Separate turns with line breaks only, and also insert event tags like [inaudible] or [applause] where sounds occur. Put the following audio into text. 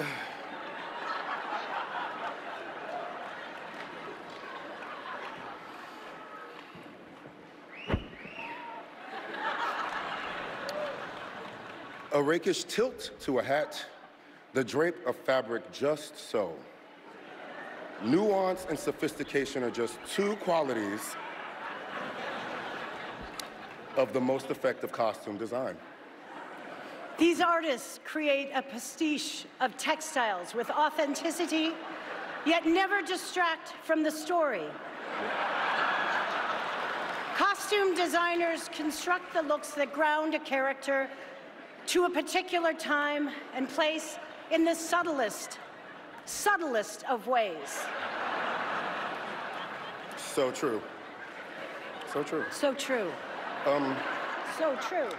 [sighs] a rakish tilt to a hat, the drape of fabric just so. Nuance and sophistication are just two qualities of the most effective costume design.
These artists create a pastiche of textiles with authenticity, yet never distract from the story. Costume designers construct the looks that ground a character to a particular time and place in the subtlest, subtlest of ways.
So true. So true.
So true.
Um,
So true.